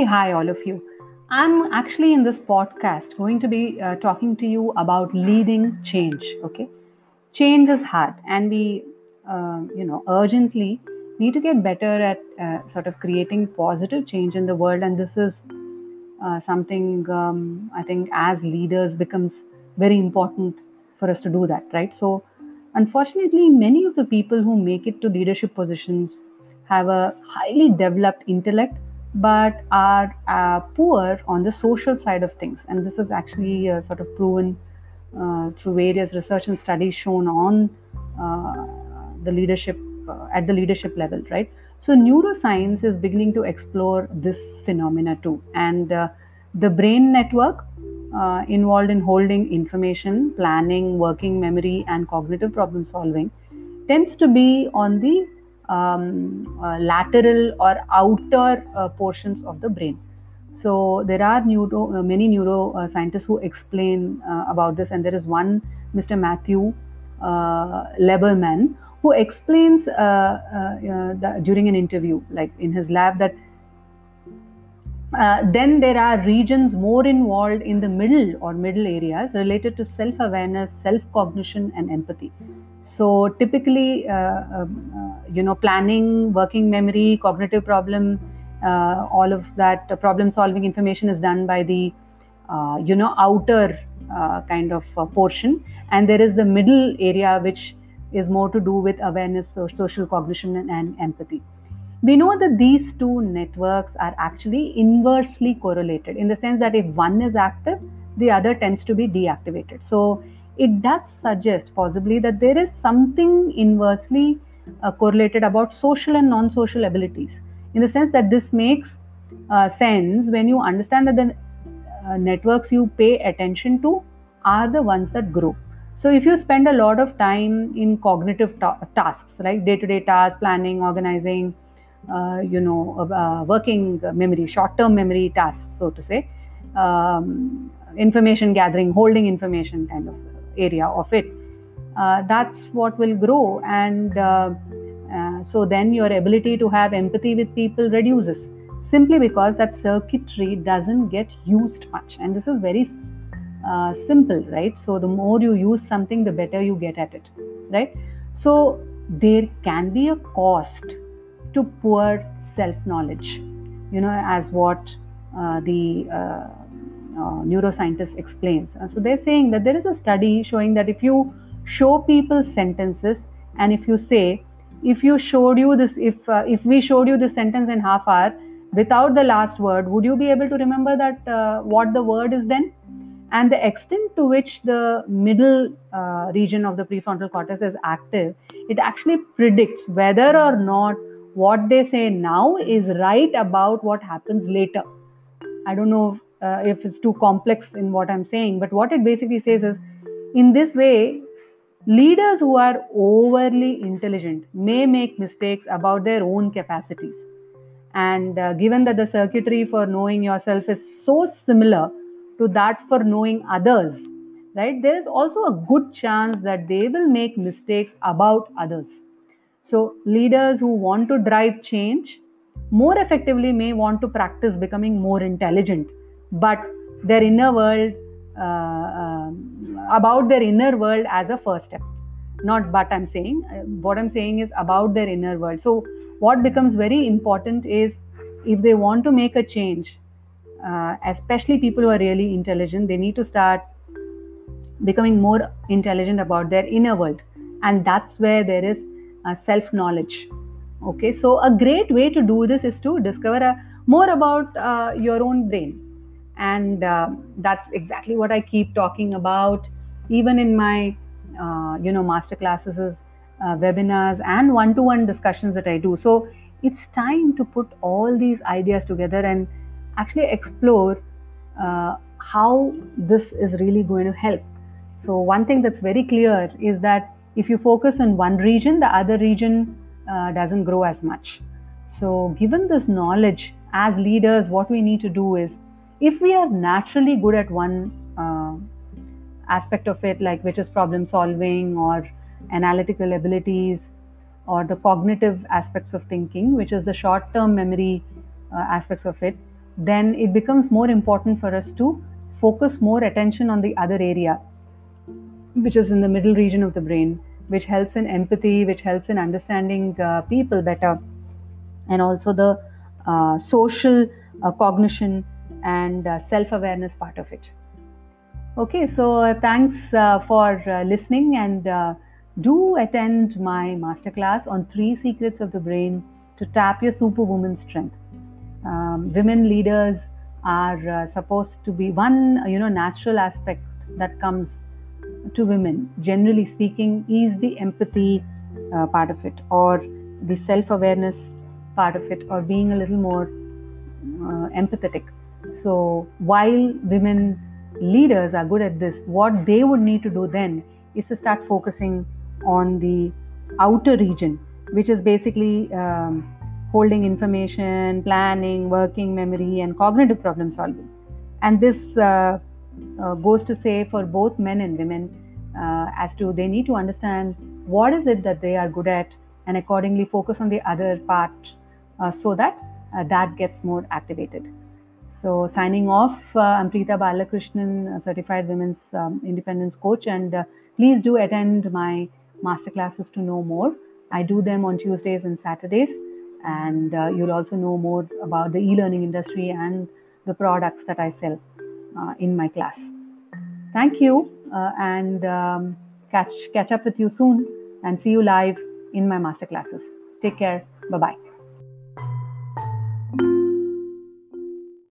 Hey, hi, all of you. I'm actually in this podcast going to be uh, talking to you about leading change. Okay, change is hard, and we, uh, you know, urgently need to get better at uh, sort of creating positive change in the world. And this is uh, something um, I think as leaders becomes very important for us to do that, right? So, unfortunately, many of the people who make it to leadership positions have a highly developed intellect but are uh, poor on the social side of things. And this is actually uh, sort of proven uh, through various research and studies shown on uh, the leadership uh, at the leadership level, right? So neuroscience is beginning to explore this phenomena too, and uh, the brain network involved in holding information, planning, working memory, and cognitive problem solving tends to be on the um, uh, lateral or outer uh, portions of the brain. So there are neuro, uh, many neuroscientists who explain uh, about this, and there is one, Mr. Matthew uh, Lieberman, who explains uh, during an interview, like in his lab, that uh, then there are regions more involved in the middle or middle areas related to self awareness, self cognition, and empathy. So typically, uh, um, uh, you know, planning, working memory, cognitive problem, uh, all of that problem solving information is done by the, uh, you know, outer uh, kind of portion, and there is the middle area which is more to do with awareness or social cognition and, and empathy we know that these two networks are actually inversely correlated in the sense that if one is active, the other tends to be deactivated. So it does suggest possibly that there is something inversely uh, correlated about social and non social abilities in the sense that this makes uh, sense when you understand that the uh, networks you pay attention to are the ones that grow. So if you spend a lot of time in cognitive ta- tasks, right, day to day tasks, planning, organizing, you know, uh, working memory, short-term memory tasks, so to say, um, information gathering, holding information kind of area of it. Uh, that's what will grow, and uh, uh, so then your ability to have empathy with people reduces simply because that circuitry doesn't get used much, and this is very uh, simple, right? So the more you use something, the better you get at it, right? So there can be a cost to poor self knowledge, you know, as what uh, the uh, uh, neuroscientist explains. Uh, so they're saying that there is a study showing that if you show people sentences and if you say, if you showed you this, if uh, if we showed you this sentence in half hour without the last word, would you be able to remember that uh, what the word is then? And the extent to which the middle region of the prefrontal cortex is active, it actually predicts whether or not what they say now is right about what happens later. I don't know uh, if it's too complex in what I'm saying, but what it basically says is in this way, leaders who are overly intelligent may make mistakes about their own capacities. And uh, given that the circuitry for knowing yourself is so similar to that for knowing others, right, there is also a good chance that they will make mistakes about others. So, leaders who want to drive change more effectively may want to practice becoming more intelligent, but their inner world, uh, uh, about their inner world as a first step. Not but I'm saying, uh, what I'm saying is about their inner world. So, what becomes very important is if they want to make a change, uh, especially people who are really intelligent, they need to start becoming more intelligent about their inner world. And that's where there is uh, self knowledge okay so a great way to do this is to discover a, more about uh, your own brain. And uh, that's exactly what i keep talking about. Even in my uh, you know master classes uh, webinars and one-to-one discussions that i do. So it's time to put all these ideas together and actually explore uh, how this is really going to help. So one thing that's very clear is that if you focus on one region, the other region uh, doesn't grow as much. So, given this knowledge, as leaders, what we need to do is if we are naturally good at one uh, aspect of it, like which is problem solving or analytical abilities or the cognitive aspects of thinking, which is the short term memory uh, aspects of it, then it becomes more important for us to focus more attention on the other area, which is in the middle region of the brain, which helps in empathy, which helps in understanding uh, people better, and also the uh, social uh, cognition and uh, self awareness part of it. Okay, so uh, thanks for listening and do attend my masterclass on three secrets of the brain to tap your superwoman strength. Um, women leaders are supposed to be one, you know, natural aspect that comes to women, generally speaking, is the empathy uh, part of it, or the self awareness part of it, or being a little more uh, empathetic. So, while women leaders are good at this, what they would need to do then is to start focusing on the outer region, which is basically um, holding information, planning, working memory, and cognitive problem solving. And this uh, uh, goes to say for both men and women uh, as to they need to understand what is it that they are good at and accordingly focus on the other part uh, so that uh, that gets more activated. So, signing off, uh, I'm Preeta Balakrishnan, certified women's um, independence coach, and please do attend my masterclasses to know more. I do them on Tuesdays and Saturdays, and uh, you'll also know more about the e learning industry and the products that I sell uh, in my class. Thank you, uh, and um, catch, catch up with you soon and see you live in my masterclasses. Take care. Bye bye.